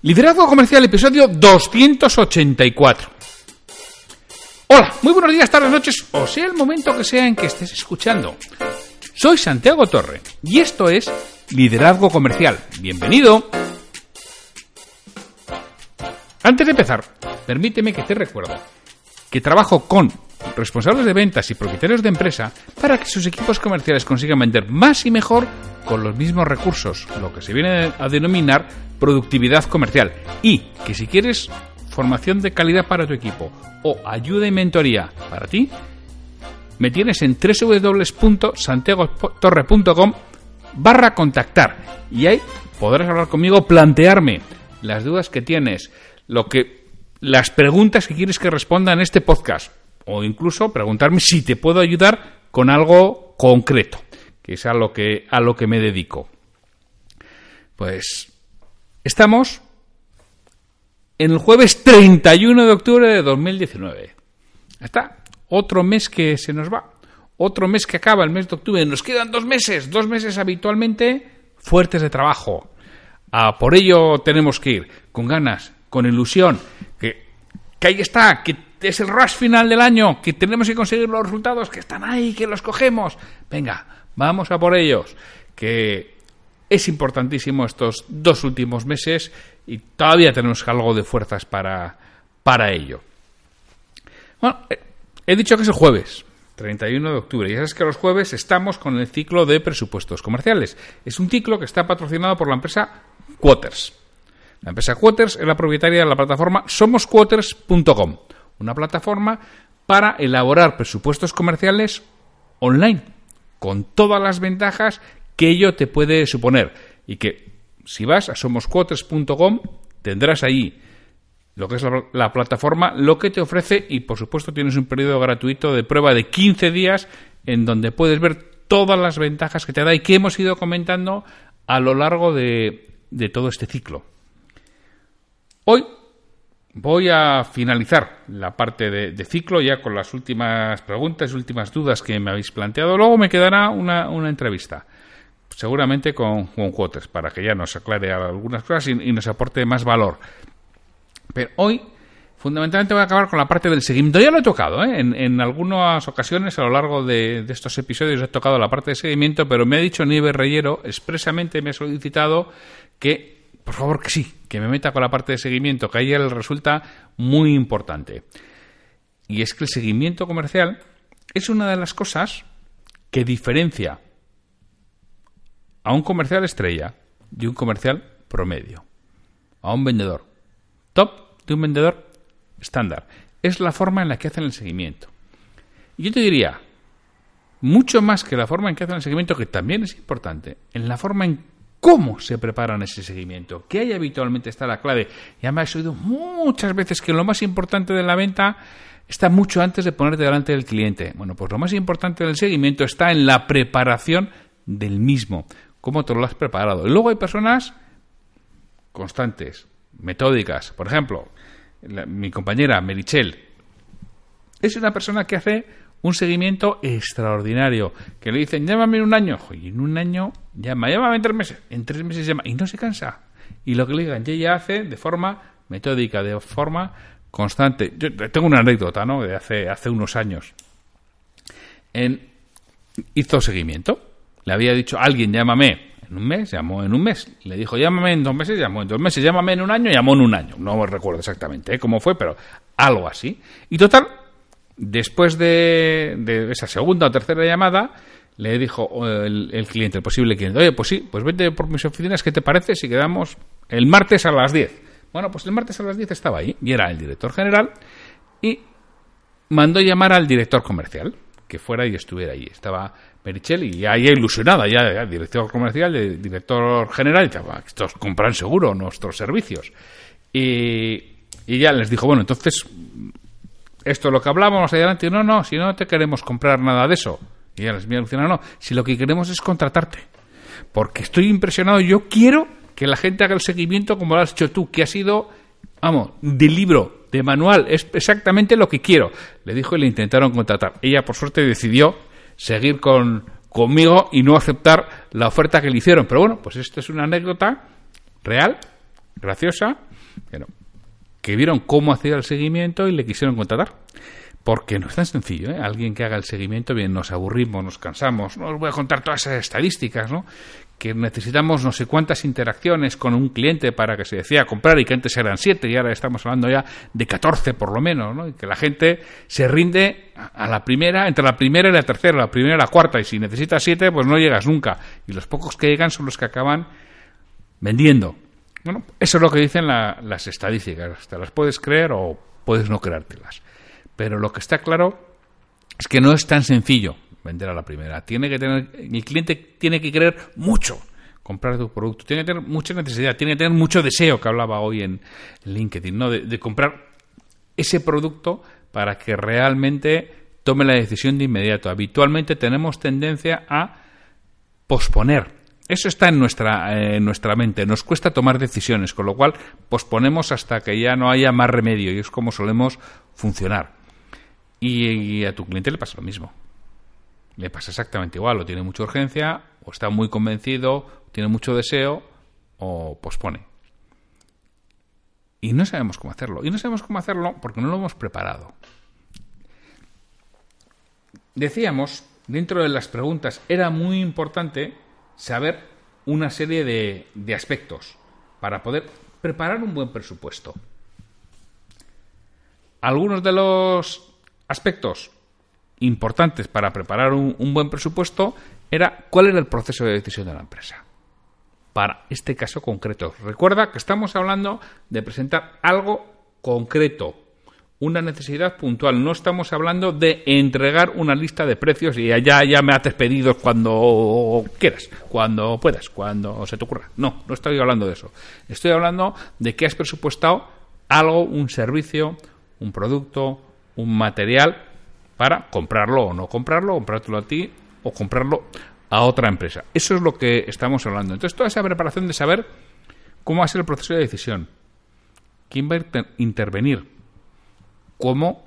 Liderazgo Comercial, episodio 284. Hola, muy buenos días, tardes, noches, o sea el momento que sea en que estés escuchando. Soy Santiago Torre y esto es Liderazgo Comercial. Bienvenido. Antes de empezar, permíteme que te recuerdo que trabajo con responsables de ventas y propietarios de empresa para que sus equipos comerciales consigan vender más y mejor con los mismos recursos, lo que se viene a denominar productividad comercial. Y que si quieres formación de calidad para tu equipo o ayuda y mentoría para ti, me tienes en www.santiagotorre.com barra contactar y ahí podrás hablar conmigo, plantearme las dudas que tienes, lo que las preguntas que quieres que responda en este podcast o incluso preguntarme si te puedo ayudar con algo concreto, que es a lo que, a lo que me dedico. Pues estamos en el jueves 31 de octubre de 2019. Está otro mes que se nos va, otro mes que acaba, el mes de octubre. Nos quedan dos meses, dos meses habitualmente fuertes de trabajo. Por ello tenemos que ir con ganas, con ilusión, que, que ahí está, que es el rush final del año, que tenemos que conseguir los resultados que están ahí, que los cogemos. Venga, vamos a por ellos, que es importantísimo estos dos últimos meses y todavía tenemos algo de fuerzas para, para ello. Bueno, he dicho que es el jueves, 31 de octubre. Y sabes que los jueves estamos con el ciclo de presupuestos comerciales. Es un ciclo que está patrocinado por la empresa Quoters. La empresa Quoters es la propietaria de la plataforma somosquoters.com una plataforma para elaborar presupuestos comerciales online, con todas las ventajas que ello te puede suponer. Y que si vas a somosquotes.com tendrás ahí lo que es la, la, plataforma, lo que te ofrece y por supuesto tienes un periodo gratuito de prueba de 15 días en donde puedes ver todas las ventajas que te da y que hemos ido comentando a lo largo de todo este ciclo. Hoy Voy a finalizar la parte de, ciclo ya con las últimas preguntas y últimas dudas que me habéis planteado. Luego me quedará una, entrevista, seguramente con Juan Cuotes, para que ya nos aclare algunas cosas y, nos aporte más valor. Pero hoy, fundamentalmente, voy a acabar con la parte del seguimiento. Ya lo he tocado, ¿eh? en, algunas ocasiones a lo largo de, estos episodios he tocado la parte de seguimiento, pero me ha dicho Nieve Reyero, expresamente me ha solicitado que por favor que sí, que me meta con la parte de seguimiento, que a ella le resulta muy importante. Y es que el seguimiento comercial es una de las cosas que diferencia a un comercial estrella de un comercial promedio, a un vendedor top de un vendedor estándar. Es la forma en la que hacen el seguimiento. Yo te diría, mucho más que la forma en que hacen el seguimiento, que también es importante, en la forma en cómo se preparan ese seguimiento, que ahí habitualmente está la clave. Ya me has oído muchas veces que lo más importante de la venta está mucho antes de ponerte delante del cliente. Bueno, pues lo más importante del seguimiento está en la preparación del mismo, cómo te lo has preparado. Y luego hay personas constantes, metódicas. Por ejemplo, mi compañera Merichel es una persona que hace un seguimiento extraordinario. Que le dicen, llámame en un año. Y en un año llama, llámame en tres meses. En tres meses llama. Y no se cansa. Y lo que le digan, ella hace de forma metódica, de forma constante. Yo tengo una anécdota, ¿no? De hace, hace unos años. En, hizo seguimiento. Le había dicho, alguien llámame en un mes, llamó en un mes. Le dijo, llámame en dos meses, llamó en dos meses. Llámame en un año, llamó en un año. No me recuerdo exactamente ¿eh? cómo fue, pero algo así. Y total, Después de, esa segunda o tercera llamada, le dijo el, cliente, el posible cliente, oye, pues sí, pues vete por mis oficinas, ¿qué te parece si quedamos el martes a las 10? Bueno, pues el martes a las 10 estaba ahí, y era el director general, y mandó llamar al director comercial, que fuera y estuviera ahí. Estaba Mericheli, ya, ya ilusionada, ya, director comercial, director general, y estos compran seguro nuestros servicios. Y, y ya les dijo, bueno, entonces, esto es lo que hablamos adelante. No, no, si no te queremos comprar nada de eso. Y ya les mira Luciana, no, si lo que queremos es contratarte. Porque estoy impresionado, yo quiero que la gente haga el seguimiento como lo has hecho tú, que ha sido, vamos, de libro, de manual, es exactamente lo que quiero. Le dijo y le intentaron contratar. Ella, por suerte, decidió seguir con, conmigo y no aceptar la oferta que le hicieron. Pero bueno, pues esto es una anécdota real, graciosa, que vieron cómo hacía el seguimiento y le quisieron contratar. Porque no es tan sencillo, ¿eh? Alguien que haga el seguimiento, bien, nos aburrimos, nos cansamos. No os voy a contar todas esas estadísticas, ¿no? Que necesitamos no sé cuántas interacciones con un cliente para que se decida comprar y que antes eran siete y ahora estamos hablando ya de catorce por lo menos, ¿no? Y que la gente se rinde a la primera, entre la primera y la tercera, la primera y la cuarta, y si necesitas siete, pues no llegas nunca. Y los pocos que llegan son los que acaban vendiendo. Bueno, eso es lo que dicen las estadísticas. Te las puedes creer o puedes no creértelas. Pero lo que está claro es que no es tan sencillo vender a la primera. Tiene que tener, el cliente tiene que querer mucho comprar tu producto, tiene que tener mucha necesidad, tiene que tener mucho deseo, que hablaba hoy en LinkedIn, ¿no? de, comprar ese producto para que realmente tome la decisión de inmediato. Habitualmente tenemos tendencia a posponer. Eso está en nuestra, en nuestra mente. Nos cuesta tomar decisiones, con lo cual posponemos hasta que ya no haya más remedio y es como solemos funcionar. Y, a tu cliente le pasa lo mismo. Le pasa exactamente igual, o tiene mucha urgencia, o está muy convencido, tiene mucho deseo, o pospone. Y no sabemos cómo hacerlo. Y no sabemos cómo hacerlo porque no lo hemos preparado. Decíamos, dentro de las preguntas, era muy importante saber una serie de, de aspectos para poder preparar un buen presupuesto. Algunos de los aspectos importantes para preparar un, buen presupuesto era cuál era el proceso de decisión de la empresa. Para este caso concreto. Recuerda que estamos hablando de presentar algo concreto, una necesidad puntual. No estamos hablando de entregar una lista de precios y allá ya me haces pedidos cuando quieras, cuando puedas, cuando se te ocurra. No, no estoy hablando de eso. Estoy hablando de que has presupuestado algo, un servicio, un producto, un material para comprarlo o no comprarlo, comprártelo a ti o comprarlo a otra empresa. Eso es lo que estamos hablando. Entonces, toda esa preparación de saber cómo va a ser el proceso de decisión, quién va a intervenir, cómo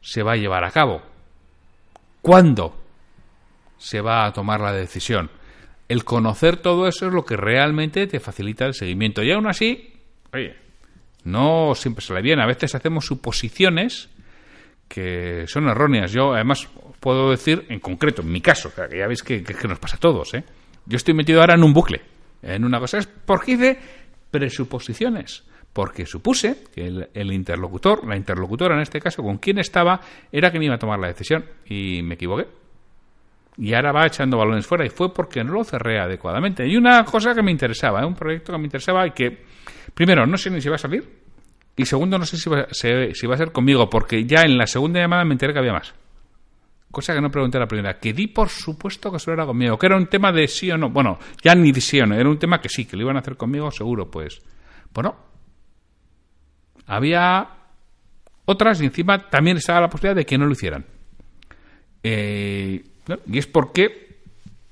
se va a llevar a cabo, cuándo se va a tomar la decisión. El conocer todo eso es lo que realmente te facilita el seguimiento. Y aún así, oye, no siempre sale bien. A veces hacemos suposiciones que son erróneas. Yo, además, puedo decir en concreto, en mi caso, que ya veis que, nos pasa a todos, ¿eh? Yo estoy metido ahora en un bucle, en una cosa. Es porque hice presuposiciones. Porque supuse que el, interlocutor, la interlocutora en este caso, con quien estaba, era quien iba a tomar la decisión. Y me equivoqué. Y ahora va echando balones fuera. Y fue porque no lo cerré adecuadamente. Y una cosa que me interesaba, ¿eh? un proyecto que me interesaba y que, primero, no sé ni si va a salir y segundo, no sé si va, si va a ser conmigo, porque ya en la segunda llamada me enteré que había más. Cosa que no pregunté la primera. Que di por supuesto que eso era conmigo. Que era un tema de sí o no. Bueno, ya ni de sí o no. Era un tema que sí, que lo iban a hacer conmigo, seguro, pues. Bueno. Había otras y encima también estaba la posibilidad de que no lo hicieran. Eh, y es porque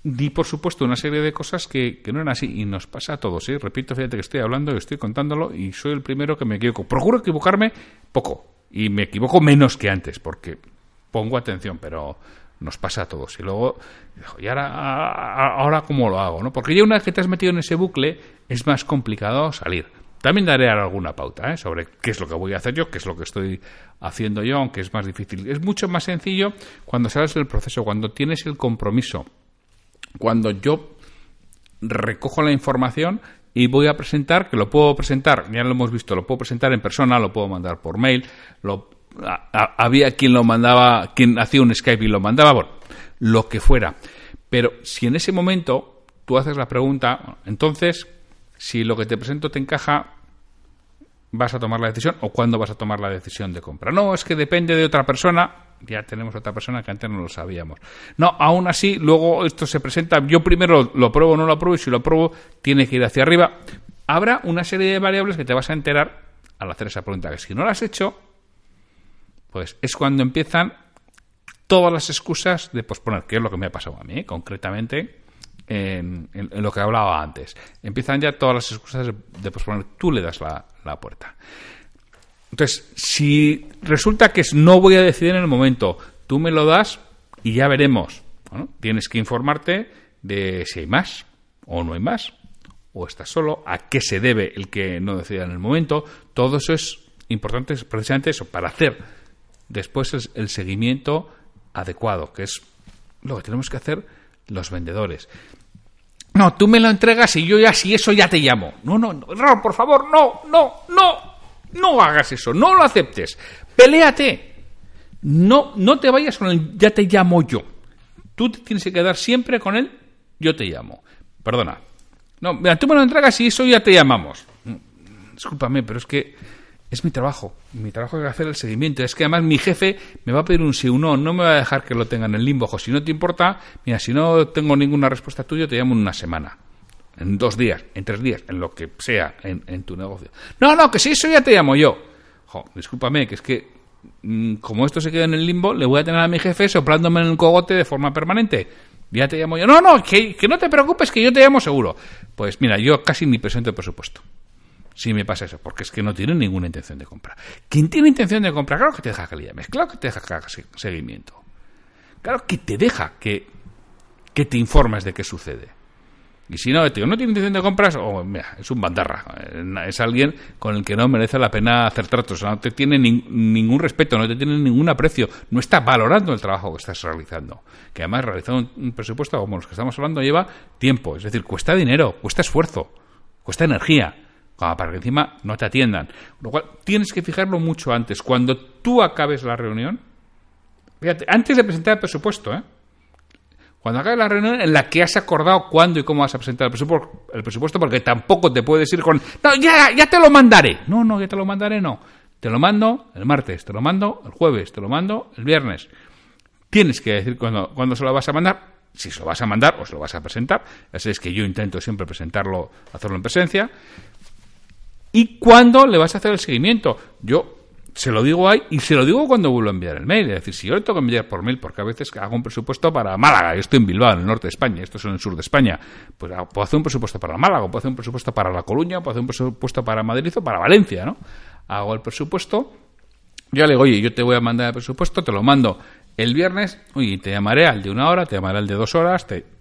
di por supuesto una serie de cosas que, no eran así y nos pasa a todos. ¿eh? Repito, fíjate que estoy hablando y estoy contándolo y soy el primero que me equivoco. Procuro equivocarme poco y me equivoco menos que antes porque pongo atención, pero nos pasa a todos. Y luego, y ahora, ahora cómo lo hago, ¿no? Porque ya una vez que te has metido en ese bucle es más complicado salir. También daré alguna pauta ¿eh? sobre qué es lo que voy a hacer yo, qué es lo que estoy haciendo yo, aunque es más difícil. Es mucho más sencillo cuando sales del proceso, cuando tienes el compromiso cuando yo recojo la información y voy a presentar, que lo puedo presentar, ya lo hemos visto, lo puedo presentar en persona, lo puedo mandar por mail, lo, había quien lo mandaba, quien hacía un Skype y lo mandaba, bueno, lo que fuera. Pero si en ese momento tú haces la pregunta, entonces, si lo que te presento te encaja, vas a tomar la decisión o cuándo vas a tomar la decisión de compra. No, es que depende de otra persona. Ya tenemos otra persona que antes no lo sabíamos. No, aún así, luego esto se presenta. Yo primero lo pruebo o no lo pruebo y si lo pruebo tiene que ir hacia arriba. Habrá una serie de variables que te vas a enterar al hacer esa pregunta. Que si no la has hecho, pues es cuando empiezan todas las excusas de posponer, que es lo que me ha pasado a mí, ¿eh? concretamente en, lo que hablaba antes. Empiezan ya todas las excusas de, posponer. Tú le das la, la puerta. Entonces, si resulta que no voy a decidir en el momento, tú me lo das y ya veremos. tienes que informarte de si hay más o no hay más, o estás solo, a qué se debe el que no decida en el momento. Todo eso es importante, precisamente eso, para hacer después el seguimiento adecuado, que es lo que tenemos que hacer los vendedores. No, tú me lo entregas y yo ya, si eso ya te llamo. No, no, no, por favor, no, no, no, no hagas eso, no lo aceptes. Peléate. No, no te vayas con el ya te llamo yo. Tú tienes que quedar siempre con él, yo te llamo. Perdona. No, mira, tú me lo entregas y eso ya te llamamos. Discúlpame, pero es que es mi trabajo. Mi trabajo es hacer el seguimiento. Es que además mi jefe me va a pedir un sí o no. No me va a dejar que lo tenga en el limbo. si no te importa, mira, si no tengo ninguna respuesta tuya, te llamo en una semana. En dos días, en tres días, en lo que sea en, tu negocio. No, no, que si eso ya te llamo yo. Jo, discúlpame, que es que mm, como esto se queda en el limbo, le voy a tener a mi jefe soplándome en el cogote de forma permanente. Ya te llamo yo. No, no, que, que no te preocupes, que yo te llamo seguro. Pues mira, yo casi ni presento el presupuesto si me pasa eso, porque es que no tienen ninguna intención de compra. ¿Quién tiene intención de compra? Claro que te deja llames, claro que te deja seguimiento. Claro que te deja que, que te informes de qué sucede. Y si no, tío, no tiene intención de compras, o mira, es un bandarra. Eh, es alguien con el que no merece la pena hacer tratos. No te tiene ningún respeto, no te tiene ningún aprecio. No está valorando el trabajo que estás realizando. Que además, realizar un presupuesto como los que estamos hablando lleva tiempo. Es decir, cuesta dinero, cuesta esfuerzo, cuesta energía para que encima no te atiendan. Lo cual tienes que fijarlo mucho antes. Cuando tú acabes la reunión, fíjate, antes de presentar el presupuesto, ¿eh? Cuando acabe la reunión en la que has acordado cuándo y cómo vas a presentar el presupuesto, el presupuesto porque tampoco te puedes ir con, no, ya, ya te lo mandaré. No, no, ya te lo mandaré, no. Te lo mando el martes, te lo mando el jueves, te lo mando el viernes. Tienes que decir cuándo, cuándo se lo vas a mandar, si se lo vas a mandar o se lo vas a presentar. Así es que yo intento siempre presentarlo, hacerlo en presencia y cuándo le vas a hacer el seguimiento. Yo se lo digo ahí y se lo digo cuando vuelvo a enviar el mail. Es decir, si yo le tengo que enviar por mail, porque a veces hago un presupuesto para Málaga, yo estoy en Bilbao, en el norte de España, esto es en el sur de España, pues puedo hacer un presupuesto para Málaga, puedo hacer un presupuesto para La Coruña, puedo hacer un presupuesto para Madrid o para Valencia, ¿no? Hago el presupuesto, yo le digo, oye, yo te voy a mandar el presupuesto, te lo mando el viernes, oye, te llamaré al de una hora, te llamaré al de dos horas, te,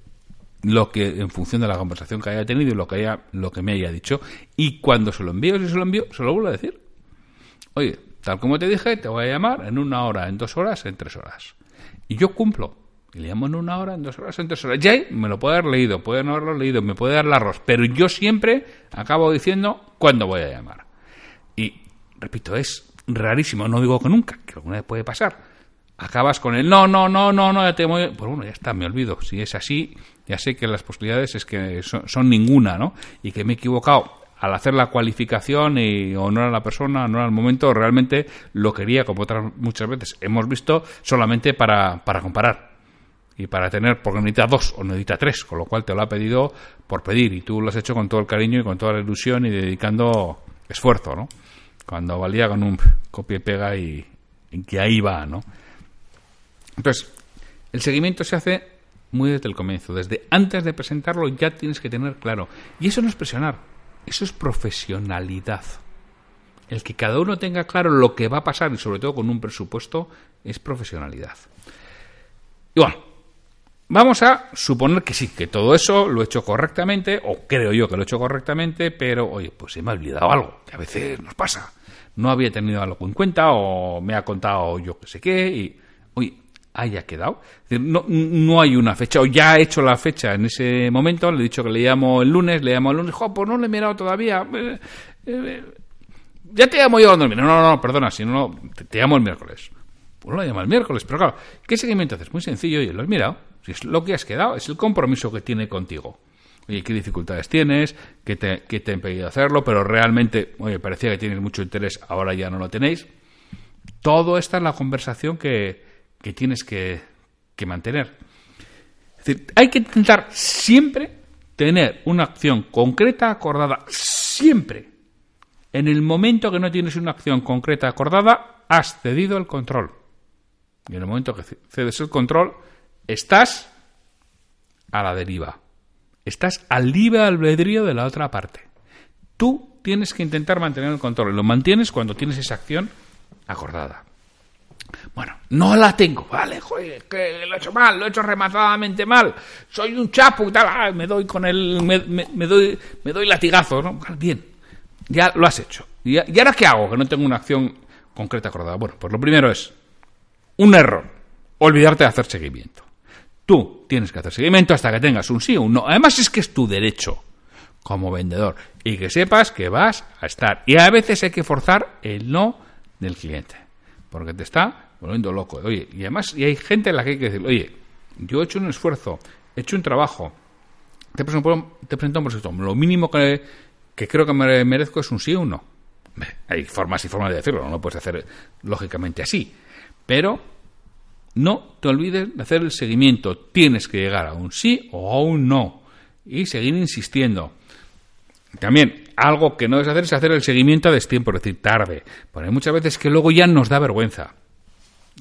lo que en función de la conversación que haya tenido y lo que haya lo que me haya dicho. Y cuando se lo envío si se lo envío se lo vuelvo a decir. Oye tal como te dije te voy a llamar en una hora en dos horas en tres horas. Y yo cumplo. Y le llamo en una hora en dos horas en tres horas. Ya me lo puede haber leído puede no haberlo leído me puede dar la arroz pero yo siempre acabo diciendo cuándo voy a llamar. Y repito es rarísimo no digo que nunca que alguna vez puede pasar acabas con el no, no, no, no, no, ya te Pues bueno, ya está, me olvido. Si es así, ya sé que las posibilidades es que son, ninguna, ¿no? Y que me he equivocado al hacer la cualificación y o no era la persona, no era el momento, realmente lo quería, como otras muchas veces hemos visto, solamente para, para comparar y para tener, porque necesita dos o necesita tres, con lo cual te lo ha pedido por pedir y tú lo has hecho con todo el cariño y con toda la ilusión y dedicando esfuerzo, ¿no? Cuando valía con un copia y pega y, y que ahí va, ¿no? Entonces, el seguimiento se hace muy desde el comienzo. Desde antes de presentarlo ya tienes que tener claro. Y eso no es presionar, eso es profesionalidad. El que cada uno tenga claro lo que va a pasar y sobre todo con un presupuesto es profesionalidad. Y bueno, vamos a suponer que sí, que todo eso lo he hecho correctamente, o creo yo que lo he hecho correctamente, pero oye, pues se me ha olvidado algo, que a veces nos pasa. No había tenido algo en cuenta o me ha contado yo que sé qué y, oye, haya quedado. no, no hay una fecha, o ya ha hecho la fecha en ese momento, le he dicho que le llamo el lunes, le llamo el lunes, jo, pues no le he mirado todavía. Eh, eh, ya te llamo yo cuando No, no, no, perdona, si no, te, llamo el miércoles. Pues lo llamo el miércoles, pero claro, ¿qué seguimiento haces? Muy sencillo, y lo has mirado. Si es lo que has quedado, es el compromiso que tiene contigo. Oye, ¿qué dificultades tienes? ¿Qué te, qué te ha impedido hacerlo? Pero realmente, oye, parecía que tienes mucho interés, ahora ya no lo tenéis. Todo esta es la conversación que, que tienes que, mantener. Es decir, hay que intentar siempre tener una acción concreta acordada, siempre. En el momento que no tienes una acción concreta acordada, has cedido el control. Y en el momento que cedes el control, estás a la deriva. Estás al libre albedrío de la otra parte. Tú tienes que intentar mantener el control. Lo mantienes cuando tienes esa acción acordada. Bueno, no la tengo, vale, joder, que lo he hecho mal, lo he hecho rematadamente mal, soy un chapo y tal, ah, me doy con el, me, doy, me doy latigazo, ¿no? Bien, ya lo has hecho. ¿Y, ¿Y ahora qué hago? Que no tengo una acción concreta acordada. Bueno, pues lo primero es un error, olvidarte de hacer seguimiento. Tú tienes que hacer seguimiento hasta que tengas un sí o un no. Además es que es tu derecho como vendedor y que sepas que vas a estar. Y a veces hay que forzar el no del cliente porque te está volviendo loco. Oye, y además y hay gente en la que hay que decir, oye, yo he hecho un esfuerzo, he hecho un trabajo, te presento, te presento un proyecto, lo mínimo que, que creo que me merezco es un sí o un no. Hay formas y formas de decirlo, no lo puedes hacer lógicamente así. Pero no te olvides de hacer el seguimiento. Tienes que llegar a un sí o a un no. Y seguir insistiendo. También, algo que no debes hacer es hacer el seguimiento a destiempo, es decir, tarde. Porque hay muchas veces que luego ya nos da vergüenza.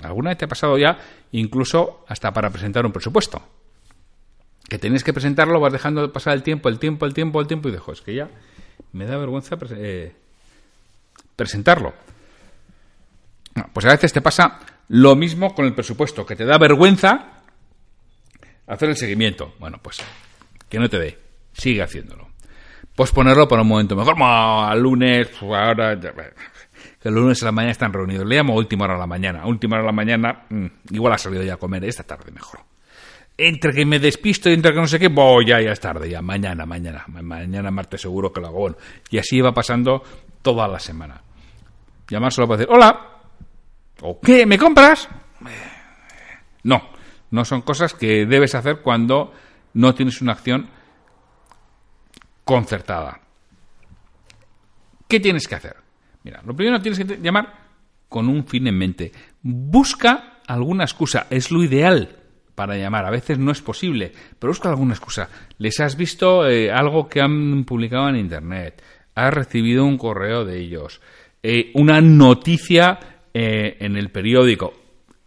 ¿Alguna vez te ha pasado ya, incluso hasta para presentar un presupuesto? Que tienes que presentarlo, vas dejando pasar el tiempo, el tiempo, el tiempo, el tiempo, y dejo, es que ya me da vergüenza eh, presentarlo. pues a veces te pasa lo mismo con el presupuesto, que te da vergüenza hacer el seguimiento. Bueno, pues que no te dé, sigue haciéndolo posponerlo para un momento mejor. Al lunes, pues ahora. Que el lunes a la mañana están reunidos. Le llamo última hora a la mañana. Última hora a la mañana, mm, igual ha salido ya a comer. Esta tarde mejor. Entre que me despisto y entre que no sé qué, voy, ya, ya es tarde, ya. Mañana, mañana. Mañana, martes, seguro que lo hago. Bueno, y así va pasando toda la semana. Llamar solo para decir, hola. ¿O qué? ¿Me compras? No, no son cosas que debes hacer cuando no tienes una acción concertada. ¿Qué tienes que hacer? Mira, lo primero tienes que llamar con un fin en mente. Busca alguna excusa, es lo ideal para llamar. A veces no es posible, pero busca alguna excusa. Les has visto eh, algo que han publicado en Internet, has recibido un correo de ellos, eh, una noticia eh, en el periódico,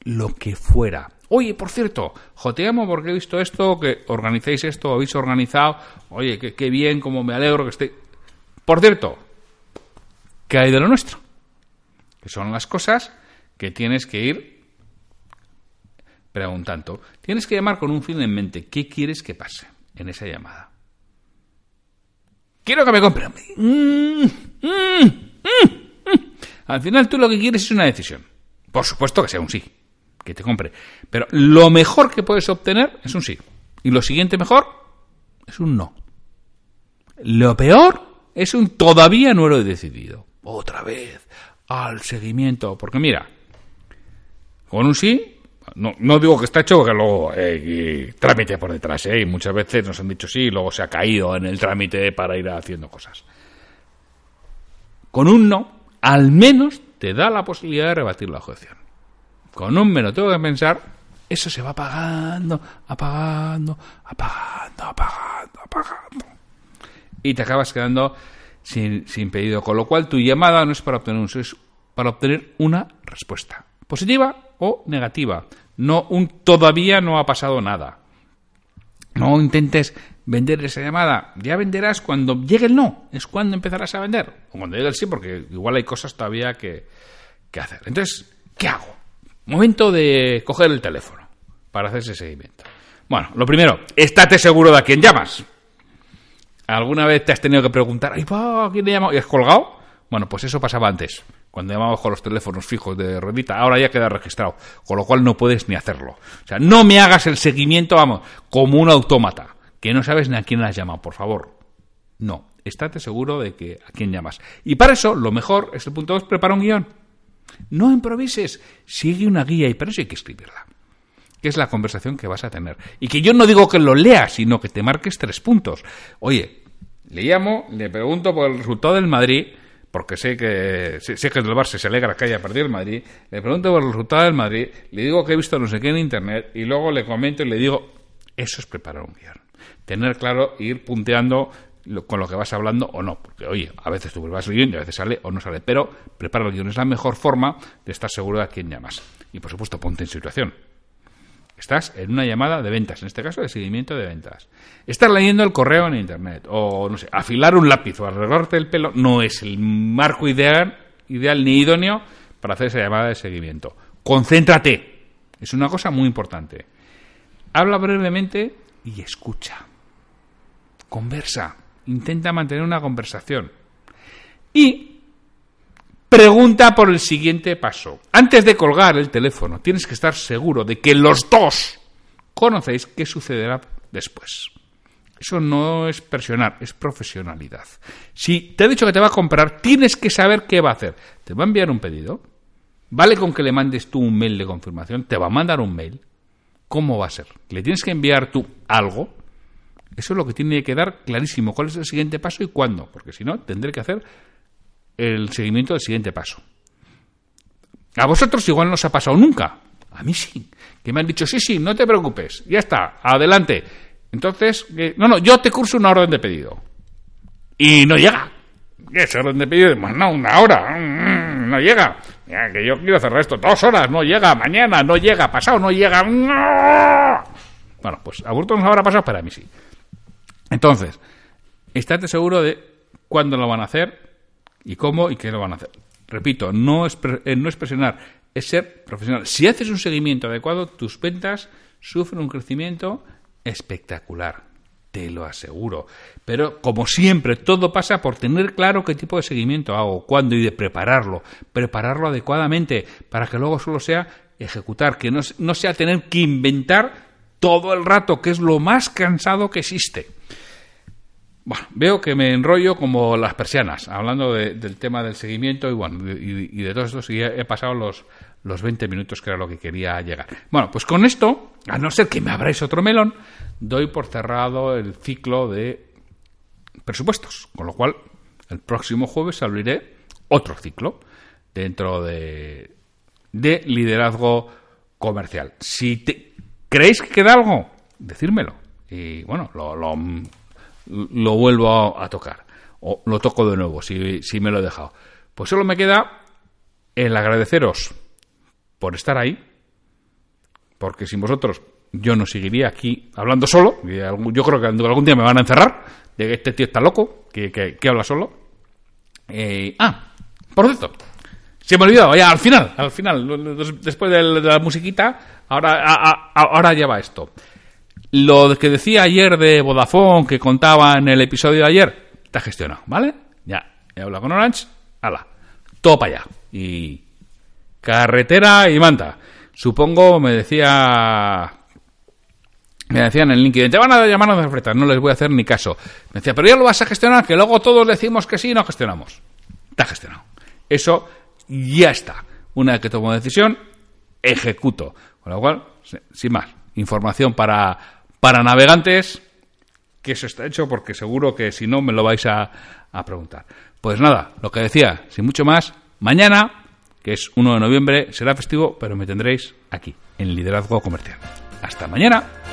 lo que fuera. Oye, por cierto, joteamos porque he visto esto, que organizáis esto, habéis organizado. Oye, qué, bien, cómo me alegro que esté. Por cierto, ¿qué hay de lo nuestro? Que son las cosas que tienes que ir preguntando. Tienes que llamar con un fin en mente. ¿Qué quieres que pase en esa llamada? Quiero que me compren. Mm, mm, mm, Al final tú lo que quieres es una decisión. Por supuesto que sea un sí que te compre. Pero lo mejor que puedes obtener es un sí. Y lo siguiente mejor es un no. Lo peor es un todavía no lo he decidido. Otra vez al seguimiento. Porque mira, con un sí, no, no digo que está hecho que luego eh, trámite por detrás. Eh, y muchas veces nos han dicho sí y luego se ha caído en el trámite para ir haciendo cosas. Con un no, al menos te da la posibilidad de rebatir la objeción con un me lo tengo que pensar, eso se va apagando, apagando, apagando, apagando, apagando. Y te acabas quedando sin, sin pedido. Con lo cual tu llamada no es para obtener un es para obtener una respuesta. Positiva o negativa. No un todavía no ha pasado nada. No intentes vender esa llamada. Ya venderás cuando llegue el no. Es cuando empezarás a vender. O cuando llegue el sí, porque igual hay cosas todavía que, que hacer. Entonces, ¿qué hago? Momento de coger el teléfono para hacer ese seguimiento. Bueno, lo primero, estate seguro de a quién llamas. ¿Alguna vez te has tenido que preguntar, ay, pa, ¿quién le llamo? ¿Y has colgado? Bueno, pues eso pasaba antes, cuando llamamos con los teléfonos fijos de ruedita. Ahora ya queda registrado, con lo cual no puedes ni hacerlo. O sea, no me hagas el seguimiento, vamos, como un autómata, que no sabes ni a quién has llamado, por favor. No, estate seguro de que a quién llamas. Y para eso, lo mejor es el punto 2, prepara un guion. No improvises, sigue una guía y para eso hay que escribirla. qué es la conversación que vas a tener. Y que yo no digo que lo leas, sino que te marques tres puntos. Oye, le llamo, le pregunto por el resultado del Madrid, porque sé que sé, que el Barça se alegra que haya perdido el Madrid, le pregunto por el resultado del Madrid, le digo que he visto no sé qué en internet y luego le comento y le digo, eso es preparar un guion. Tener claro ir punteando con lo que vas hablando o no. Porque, oye, a veces tú vas bien y a veces sale o no sale. Pero prepara el guion. Es la mejor forma de estar seguro de a quién llamas. Y, por supuesto, ponte en situación. Estás en una llamada de ventas, en este caso de seguimiento de ventas. Estás leyendo el correo en Internet. O, no sé, afilar un lápiz o arreglarte el pelo no es el marco ideal, ideal ni idóneo para hacer esa llamada de seguimiento. Concéntrate. Es una cosa muy importante. Habla brevemente y escucha. Conversa intenta mantener una conversación. Y pregunta por el siguiente paso. Antes de colgar el teléfono, tienes que estar seguro de que los dos conocéis qué sucederá después. Eso no es presionar, es profesionalidad. Si te ha dicho que te va a comprar, tienes que saber qué va a hacer. ¿Te va a enviar un pedido? ¿Vale con que le mandes tú un mail de confirmación? ¿Te va a mandar un mail? ¿Cómo va a ser? ¿Le tienes que enviar tú algo? Eso es lo que tiene que quedar clarísimo. ¿Cuál es el siguiente paso y cuándo? Porque si no, tendré que hacer el seguimiento del siguiente paso. A vosotros igual no os ha pasado nunca. A mí sí. Que me han dicho, sí, sí, no te preocupes. Ya está, adelante. Entonces, no, no, yo te curso una orden de pedido. Y no llega. Esa orden de pedido, más no, una hora. Mm, no llega. que yo quiero cerrar esto dos horas. No llega. Mañana no llega. Pasado no llega. Bueno, pues a vosotros no habrá pasado, pero a mí sí. Entonces, estate seguro de cuándo lo van a hacer y cómo y qué lo van a hacer. Repito, no es, eh, es presionar, es ser profesional. Si haces un seguimiento adecuado, tus ventas sufren un crecimiento espectacular. Te lo aseguro. Pero como siempre, todo pasa por tener claro qué tipo de seguimiento hago, cuándo y de prepararlo. Prepararlo adecuadamente para que luego solo sea ejecutar, que no, no sea tener que inventar todo el rato, que es lo más cansado que existe. Bueno, veo que me enrollo como las persianas, hablando del tema del seguimiento y, bueno, y, de todo esto, y he, pasado los, los 20 minutos que era lo que quería llegar. Bueno, pues con esto, a no ser que me abráis otro melón, doy por cerrado el ciclo de presupuestos, con lo cual el próximo jueves abriré otro ciclo dentro de, de liderazgo comercial. Si te, creéis que queda algo, decírmelo. Y bueno, lo lo vuelvo a, tocar. O lo toco de nuevo, si, si me lo he dejado. Pues solo me queda el agradeceros por estar ahí, porque sin vosotros yo no seguiría aquí hablando solo. Yo creo que algún día me van a encerrar de que este tío está loco, que, que, habla solo. Eh, ah, por cierto, se me ha olvidado, ya al final, al final, después de la musiquita, ahora, ahora ya va esto. Lo que decía ayer de Vodafone, que contaba en el episodio de ayer, está gestionado, ¿vale? Ya, he hablado con Orange, ala, todo para allá. Y carretera y manta. Supongo, me decía me decían en el LinkedIn, te van a llamar a ofertas, no les voy a hacer ni caso. Me decía, pero ya lo vas a gestionar, que luego todos decimos que sí y no gestionamos. Está gestionado. Eso ya está. Una vez que tomo decisión, ejecuto. Con lo cual, sin más, información para para navegantes, que eso está hecho porque seguro que si no me lo vais a, preguntar. Pues nada, lo que decía, sin mucho más, mañana, que es 1 de noviembre, será festivo, pero me tendréis aquí, en Liderazgo Comercial. Hasta mañana.